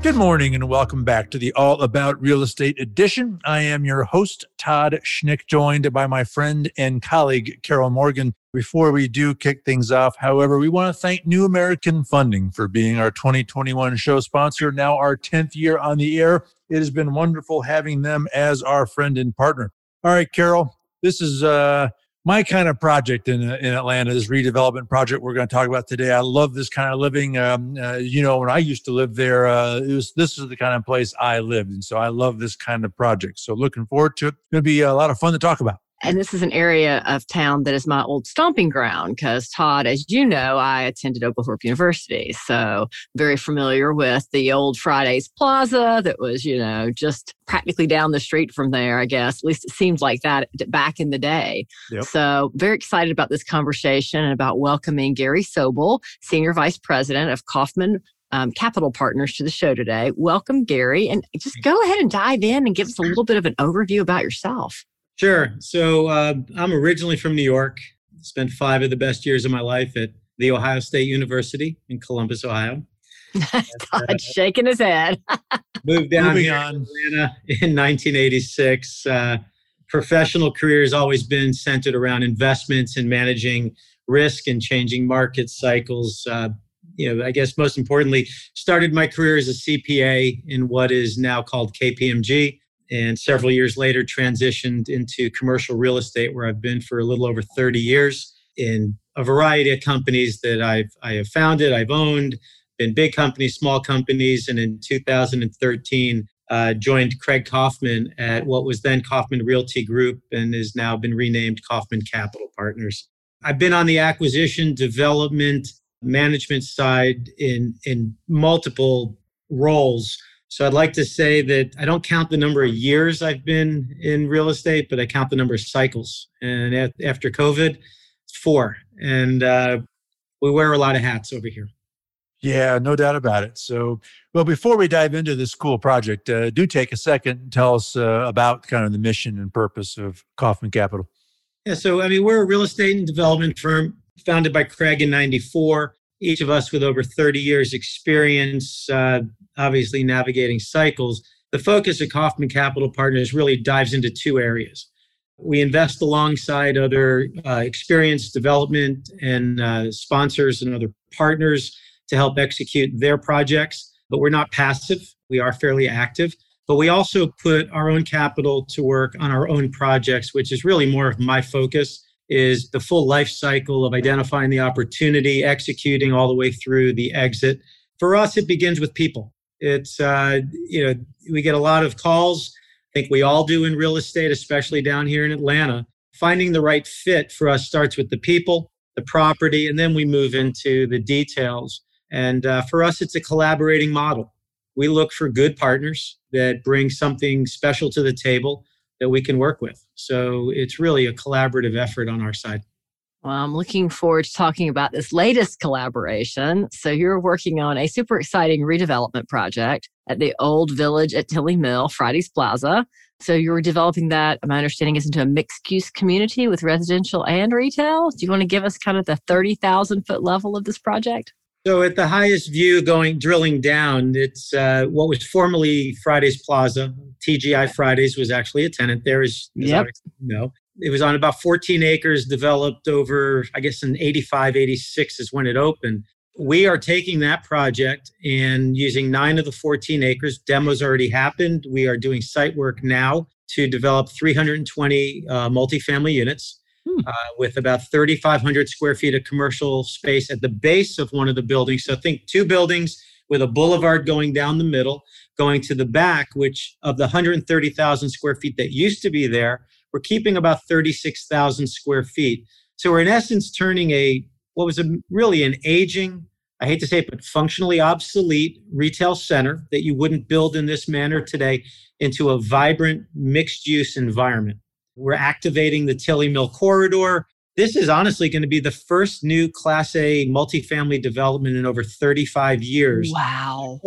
Good morning and welcome back to the All About Real Estate edition. I am your host, Todd Schnick, joined by my friend and colleague, Carol Morgan. Before we do kick things off, however, we want to thank New American Funding for being our 2021 show sponsor, now our 10th year on the air. It has been wonderful having them as our friend and partner. All right, Carol, this is uh, my kind of project in, in Atlanta, this redevelopment project we're going to talk about today. I love this kind of living. Um, uh, you know, when I used to live there, uh, it was this is the kind of place I lived, and so I love this kind of project. So looking forward to it. It's going to be a lot of fun to talk about. And this is an area of town that is my old stomping ground because, Todd, as you know, I attended Oglethorpe University. So, very familiar with the old Fridays Plaza that was, you know, just practically down the street from there, I guess. At least it seems like that back in the day. Yep. So, very excited about this conversation and about welcoming Gary Sobel, Senior Vice President of Kaufman um, Capital Partners to the show today. Welcome, Gary. And just go ahead and dive in and give us a little bit of an overview about yourself. Sure. So uh, I'm originally from New York. Spent five of the best years of my life at the Ohio State University in Columbus, Ohio. Todd uh, shaking his head. moved down Moving on. Atlanta in 1986. Uh, professional career has always been centered around investments and managing risk and changing market cycles. Uh, you know, I guess most importantly, started my career as a CPA in what is now called KPMG and several years later transitioned into commercial real estate where I've been for a little over 30 years in a variety of companies that I've I have founded, I've owned, been big companies, small companies, and in 2013 uh, joined Craig Kaufman at what was then Kaufman Realty Group and has now been renamed Kaufman Capital Partners. I've been on the acquisition, development, management side in in multiple roles so I'd like to say that I don't count the number of years I've been in real estate, but I count the number of cycles. And after COVID, it's four. And uh, we wear a lot of hats over here. Yeah, no doubt about it. So, well, before we dive into this cool project, uh, do take a second and tell us uh, about kind of the mission and purpose of Kaufman Capital. Yeah, so I mean, we're a real estate and development firm founded by Craig in '94 each of us with over 30 years experience, uh, obviously navigating cycles. The focus of Kaufman Capital Partners really dives into two areas. We invest alongside other uh, experienced development and uh, sponsors and other partners to help execute their projects, but we're not passive. We are fairly active. But we also put our own capital to work on our own projects, which is really more of my focus is the full life cycle of identifying the opportunity, executing all the way through the exit. For us, it begins with people. It's, uh, you know, we get a lot of calls. I think we all do in real estate, especially down here in Atlanta. Finding the right fit for us starts with the people, the property, and then we move into the details. And uh, for us, it's a collaborating model. We look for good partners that bring something special to the table that we can work with. So it's really a collaborative effort on our side. Well, I'm looking forward to talking about this latest collaboration. So, you're working on a super exciting redevelopment project at the old village at Tilly Mill, Fridays Plaza. So, you're developing that, my understanding is into a mixed use community with residential and retail. Do you want to give us kind of the 30,000 foot level of this project? So at the highest view, going drilling down, it's uh, what was formerly Fridays Plaza. TGI Fridays was actually a tenant there, as, as yep. you know. It was on about 14 acres, developed over, I guess, in 85, 86 is when it opened. We are taking that project and using nine of the 14 acres. Demos already happened. We are doing site work now to develop 320 uh, multifamily units hmm. uh, with about 3,500 square feet of commercial space at the base of one of the buildings. So think two buildings with a boulevard going down the middle, going to the back, which of the 130,000 square feet that used to be there, we're keeping about 36,000 square feet. So we're in essence turning a what was a, really an aging, I hate to say it, but functionally obsolete retail center that you wouldn't build in this manner today into a vibrant mixed use environment We're activating the Tilly Mill corridor. This is honestly going to be the first new Class A multifamily development in over 35 years. Wow.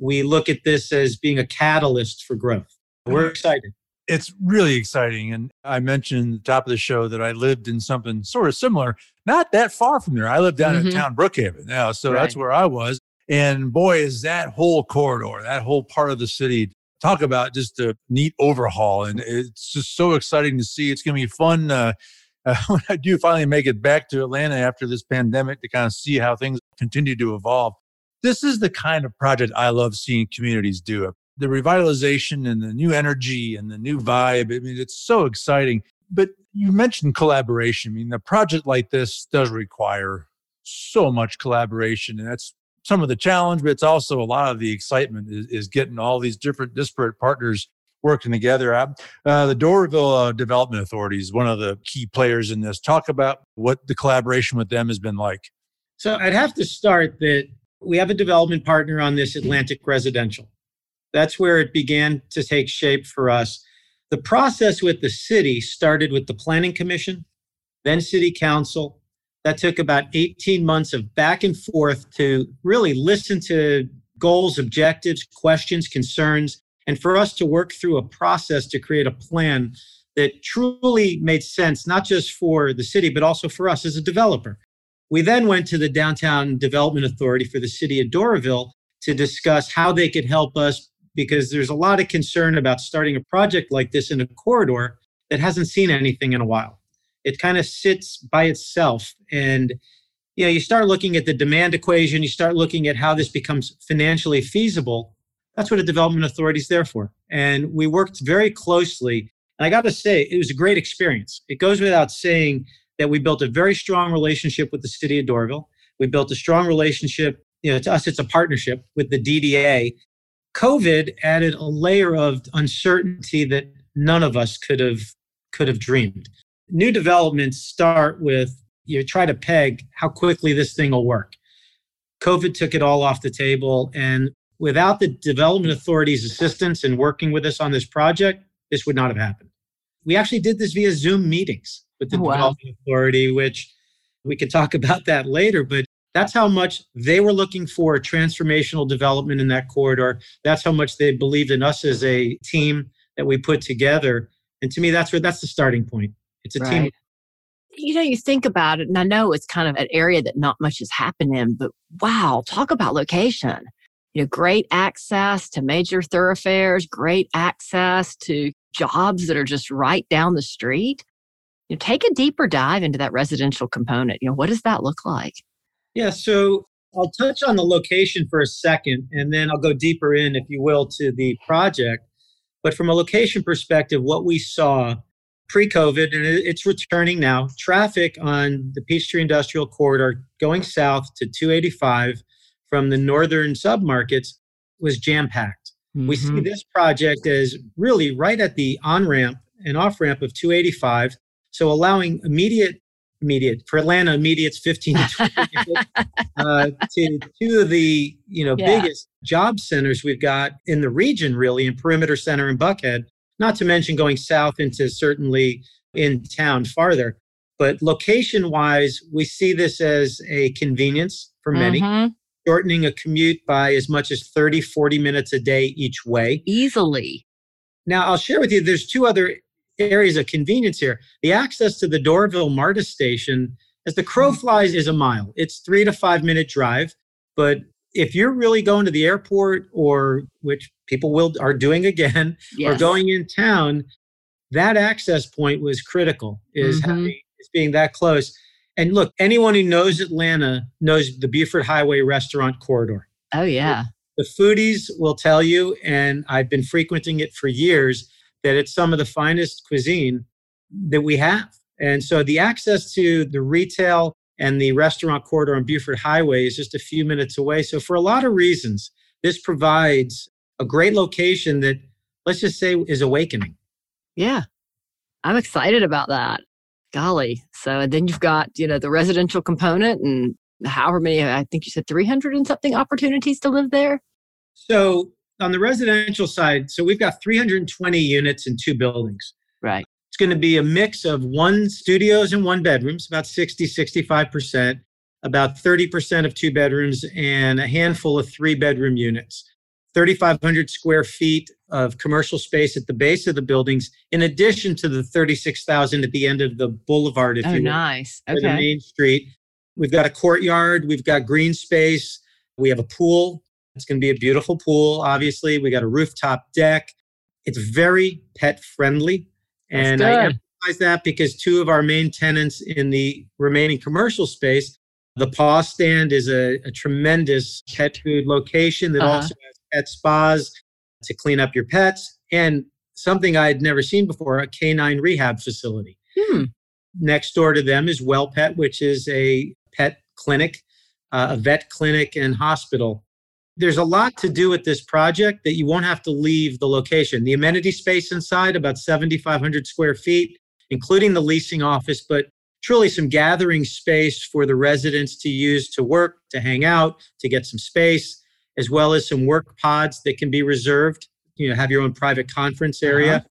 We look at this as being a catalyst for growth. We're excited. It's really exciting. And I mentioned at the top of the show that I lived in something sort of similar, not that far from there. I live down Mhm. in town Brookhaven now. So that's where I was. And boy, is that whole corridor, that whole part of the city, talk about just a neat overhaul. And it's just so exciting to see. It's going to be fun uh, uh, when I do finally make it back to Atlanta after this pandemic to kind of see how things continue to evolve. This is the kind of project I love seeing communities do. The revitalization and the new energy and the new vibe. I mean, it's so exciting. But you mentioned collaboration. I mean, a project like this does require so much collaboration. And that's some of the challenge, but it's also a lot of the excitement is, is getting all these different disparate partners working together. Uh, the Doraville uh, Development Authority is one of the key players in this. Talk about what the collaboration with them has been like. So I'd have to start that we have a development partner on this Atlantic Residential. That's where it began to take shape for us. The process with the city started with the Planning Commission, then City Council. That took about 18 months of back and forth to really listen to goals, objectives, questions, concerns, and for us to work through a process to create a plan that truly made sense, not just for the city, but also for us as a developer. We then went to the Downtown Development Authority for the city of Doraville to discuss how they could help us because there's a lot of concern about starting a project like this in a corridor that hasn't seen anything in a while. It kind of sits by itself and you know, you start looking at the demand equation, you start looking at how this becomes financially feasible. That's what a development authority is there for. And we worked very closely. And I got to say, it was a great experience. It goes without saying that we built a very strong relationship with the city of Doraville. We built a strong relationship, you know, to us, it's a partnership with the DDA. COVID added a layer of uncertainty that none of us could have could have dreamed. New developments start with you try to peg how quickly this thing will work. COVID took it all off the table. And without the development authority's assistance in working with us on this project, this would not have happened. We actually did this via Zoom meetings with the oh, Wow. development authority, which we could talk about that later, but that's how much they were looking for transformational development in that corridor. That's how much they believed in us as a team that we put together. And to me, that's where that's the starting point. It's a team You know, you think about it, and I know it's kind of an area that not much has happened in, but wow, talk about location. You know, great access to major thoroughfares, great access to jobs that are just right down the street. You know, take a deeper dive into that residential component. You know, what does that look like? Yeah, so I'll touch on the location for a second and then I'll go deeper in, if you will, to the project. But from a location perspective, what we saw pre COVID, and it's returning now, traffic on the Peachtree Industrial Corridor going south to 285 from the northern submarkets was jam packed. We see Mhm. this project as really right at the on ramp and off ramp of 285. So allowing immediate, immediate for Atlanta, immediate's 15 to 20 uh, to two of the you know Yeah. biggest job centers we've got in the region, really, in Perimeter Center and Buckhead. Not to mention going south into certainly in town farther. But location wise, we see this as a convenience for many Mhm. shortening a commute by as much as 30, 40 minutes a day each way. Easily. Now, I'll share with you, there's two other areas of convenience here. The access to the Doraville MARTA station, as the crow flies, is a mile. It's three to five minute drive. But if you're really going to the airport or which people will are doing again or going in town, that access point was critical, is Mhm. having is being that close. And look, anyone who knows Atlanta knows the Buford Highway restaurant corridor. Oh, yeah. The foodies will tell you, and I've been frequenting it for years, that it's some of the finest cuisine that we have. And so the access to the retail and the restaurant corridor on Buford Highway is just a few minutes away. So, for a lot of reasons, this provides a great location that, let's just say, is awakening. Yeah. I'm excited about that. Golly. So and then you've got, you know, the residential component and however many, I think you said 300 and something opportunities to live there. So, on the residential side, so we've got 320 units in two buildings. Right. It's going to be a mix of one studios and one bedrooms, about 60, 65%, about 30% of two bedrooms, and a handful of three bedroom units. 3,500 square feet of commercial space at the base of the buildings, in addition to the 36,000 at the end of the boulevard. If oh, you nice. Okay. The main street. We've got a courtyard. We've got green space. We have a pool. It's going to be a beautiful pool. Obviously, we got a rooftop deck. It's very pet friendly, and I emphasize that because two of our main tenants in the remaining commercial space, the Paw Stand, is a, a tremendous pet food location that uh-huh. also has pet spas to clean up your pets, and something I had never seen before a canine rehab facility. Hmm. Next door to them is Well Pet, which is a pet clinic, uh, a vet clinic, and hospital. There's a lot to do with this project that you won't have to leave the location. The amenity space inside, about 7,500 square feet, including the leasing office, but truly some gathering space for the residents to use to work, to hang out, to get some space as well as some work pods that can be reserved. You know, have your own private conference area. Uh-huh.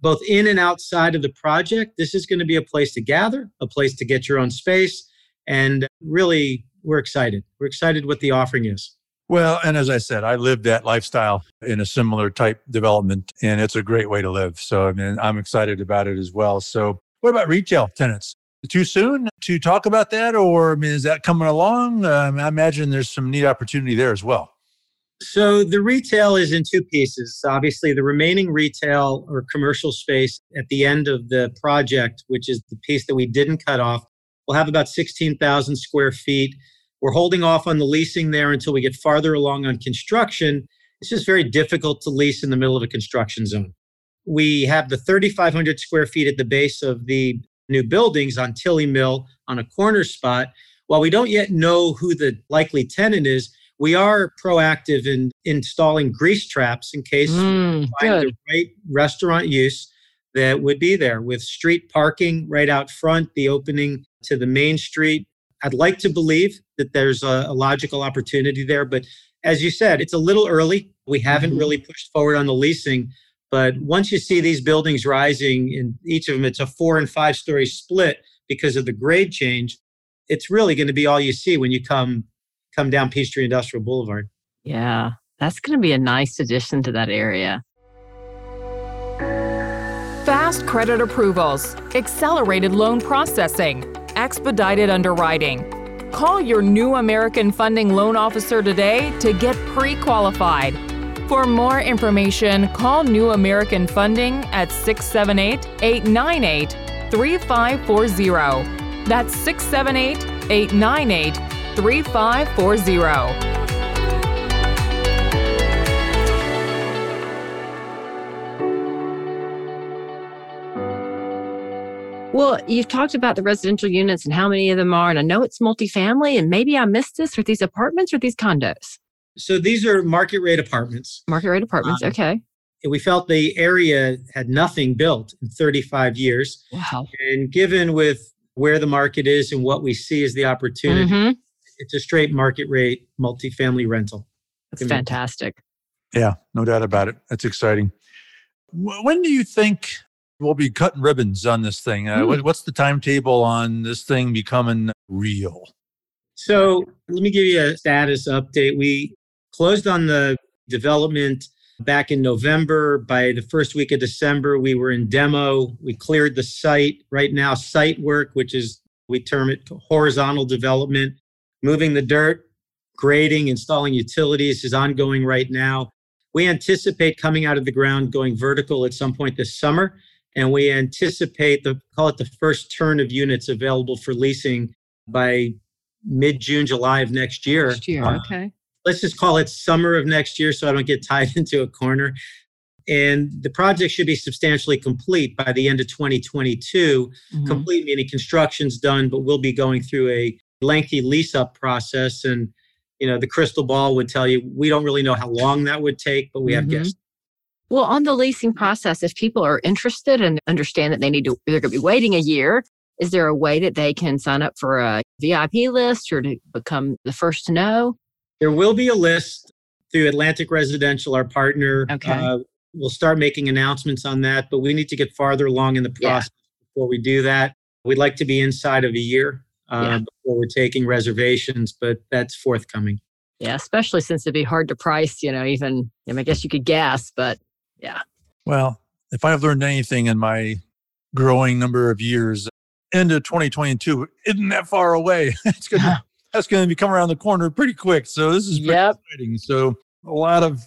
Both in and outside of the project, this is going to be a place to gather, a place to get your own space. And really, we're excited. We're excited what the offering is. Well, and as I said, I lived that lifestyle in a similar type development, and it's a great way to live. So, I mean, I'm excited about it as well. So, what about retail tenants? Too soon to talk about that, or I mean, is that coming along? Um, I imagine there's some neat opportunity there as well. So the retail is in two pieces. Obviously, the remaining retail or commercial space at the end of the project, which is the piece that we didn't cut off, will have about 16,000 square feet. We're holding off on the leasing there until we get farther along on construction. It's just very difficult to lease in the middle of a construction zone. We have the 3,500 square feet at the base of the new buildings on Tilly Mill on a corner spot. While we don't yet know who the likely tenant is, we are proactive in installing grease traps in case mm, we find good. the right restaurant use that would be there with street parking right out front, the opening to the main street. I'd like to believe that there's a, a logical opportunity there, but as you said, it's a little early. We haven't mm-hmm. really pushed forward on the leasing, but once you see these buildings rising in each of them, it's a four and five story split because of the grade change. It's really going to be all you see when you come come down Peachtree Industrial Boulevard. Yeah, that's going to be a nice addition to that area. Fast credit approvals, accelerated loan processing, expedited underwriting. Call your new American Funding loan officer today to get pre qualified. For more information, call New American Funding at 678 898 3540. That's 678 898 3540. Well, you've talked about the residential units and how many of them are, and I know it's multifamily, and maybe I missed this. Are these apartments or these condos? So these are market rate apartments. Market rate apartments, um, okay. We felt the area had nothing built in 35 years. Wow. And given with where the market is and what we see as the opportunity, mm-hmm it's a straight market rate multifamily rental. That's fantastic. Yeah, no doubt about it. That's exciting. When do you think we'll be cutting ribbons on this thing? Uh, hmm. What's the timetable on this thing becoming real? So let me give you a status update. We closed on the development back in November. By the first week of December, we were in demo. We cleared the site. Right now, site work, which is we term it horizontal development, Moving the dirt, grading, installing utilities is ongoing right now. We anticipate coming out of the ground going vertical at some point this summer. And we anticipate the call it the first turn of units available for leasing by mid June, July of next year. Next year, uh, okay. Let's just call it summer of next year so I don't get tied into a corner. And the project should be substantially complete by the end of 2022. Mm-hmm. Complete meaning construction's done, but we'll be going through a lengthy lease up process and you know the crystal ball would tell you we don't really know how long that would take but we have mm-hmm. guessed well on the leasing process if people are interested and understand that they need to they're going to be waiting a year is there a way that they can sign up for a vip list or to become the first to know there will be a list through atlantic residential our partner okay. Uh, We'll start making announcements on that, but we need to get farther along in the process yeah. before we do that. We'd like to be inside of a year uh, yeah. before we're taking reservations, but that's forthcoming. Yeah, especially since it'd be hard to price, you know, even, I, mean, I guess you could guess, but yeah. Well, if I've learned anything in my growing number of years, into 2022 isn't that far away. it's gonna, that's going to be coming around the corner pretty quick. So this is pretty yep. exciting. So a lot of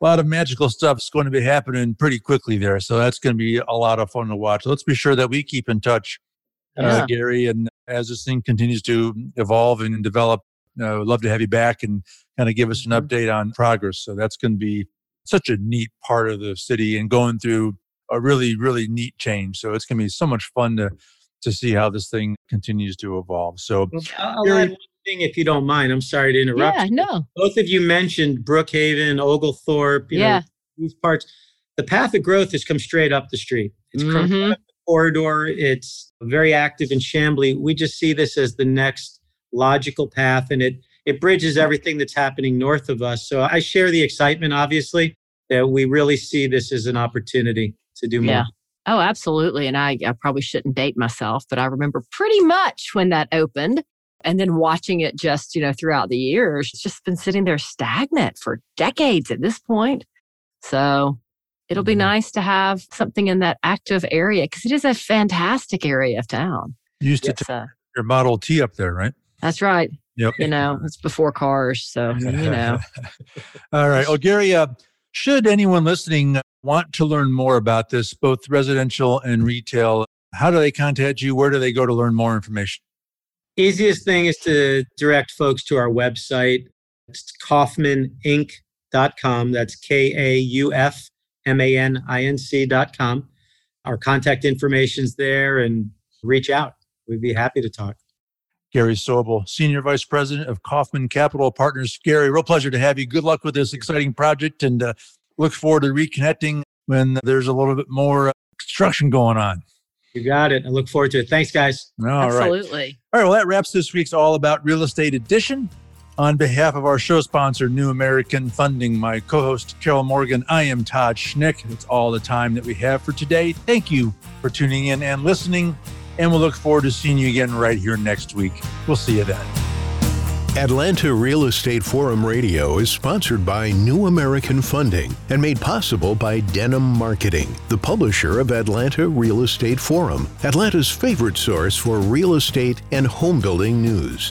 a lot of magical stuff is going to be happening pretty quickly there. So that's going to be a lot of fun to watch. Let's be sure that we keep in touch, uh, yeah. uh, Gary. And as this thing continues to evolve and develop, uh, would love to have you back and kind of give us an mm-hmm. update on progress. So that's going to be such a neat part of the city and going through a really, really neat change. So it's going to be so much fun to to see how this thing continues to evolve. So, I'll Gary, add one thing if you don't mind. I'm sorry to interrupt. Yeah, no. Both of you mentioned Brookhaven, Oglethorpe. You yeah. Know, these parts. The path of growth has come straight up the street. It's mm-hmm. corridor. It's very active in Chamblee. We just see this as the next logical path, and it it bridges everything that's happening north of us. So I share the excitement, obviously, that we really see this as an opportunity to do more. Yeah. Oh, absolutely. And I, I probably shouldn't date myself, but I remember pretty much when that opened and then watching it just, you know, throughout the years. It's just been sitting there stagnant for decades at this point. So it'll be mm-hmm. nice to have something in that active area because it is a fantastic area of town. You used to take uh, your Model T up there, right? That's right. Yep. You know, it's before cars. So, you know. All right. Well, Gary, uh, should anyone listening want to learn more about this, both residential and retail, how do they contact you? Where do they go to learn more information? Easiest thing is to direct folks to our website. It's kaufmaninc.com. That's K A U F M A N I N C.com. Our contact information's there and reach out. We'd be happy to talk. Gary Sobel, Senior Vice President of Kaufman Capital Partners. Gary, real pleasure to have you. Good luck with this exciting project and uh, look forward to reconnecting when there's a little bit more uh, construction going on. You got it. I look forward to it. Thanks, guys. All Absolutely. Right. All right. Well, that wraps this week's All About Real Estate edition. On behalf of our show sponsor, New American Funding, my co host, Carol Morgan, I am Todd Schnick. It's all the time that we have for today. Thank you for tuning in and listening. And we'll look forward to seeing you again right here next week. We'll see you then. Atlanta Real Estate Forum Radio is sponsored by New American Funding and made possible by Denim Marketing, the publisher of Atlanta Real Estate Forum, Atlanta's favorite source for real estate and home building news.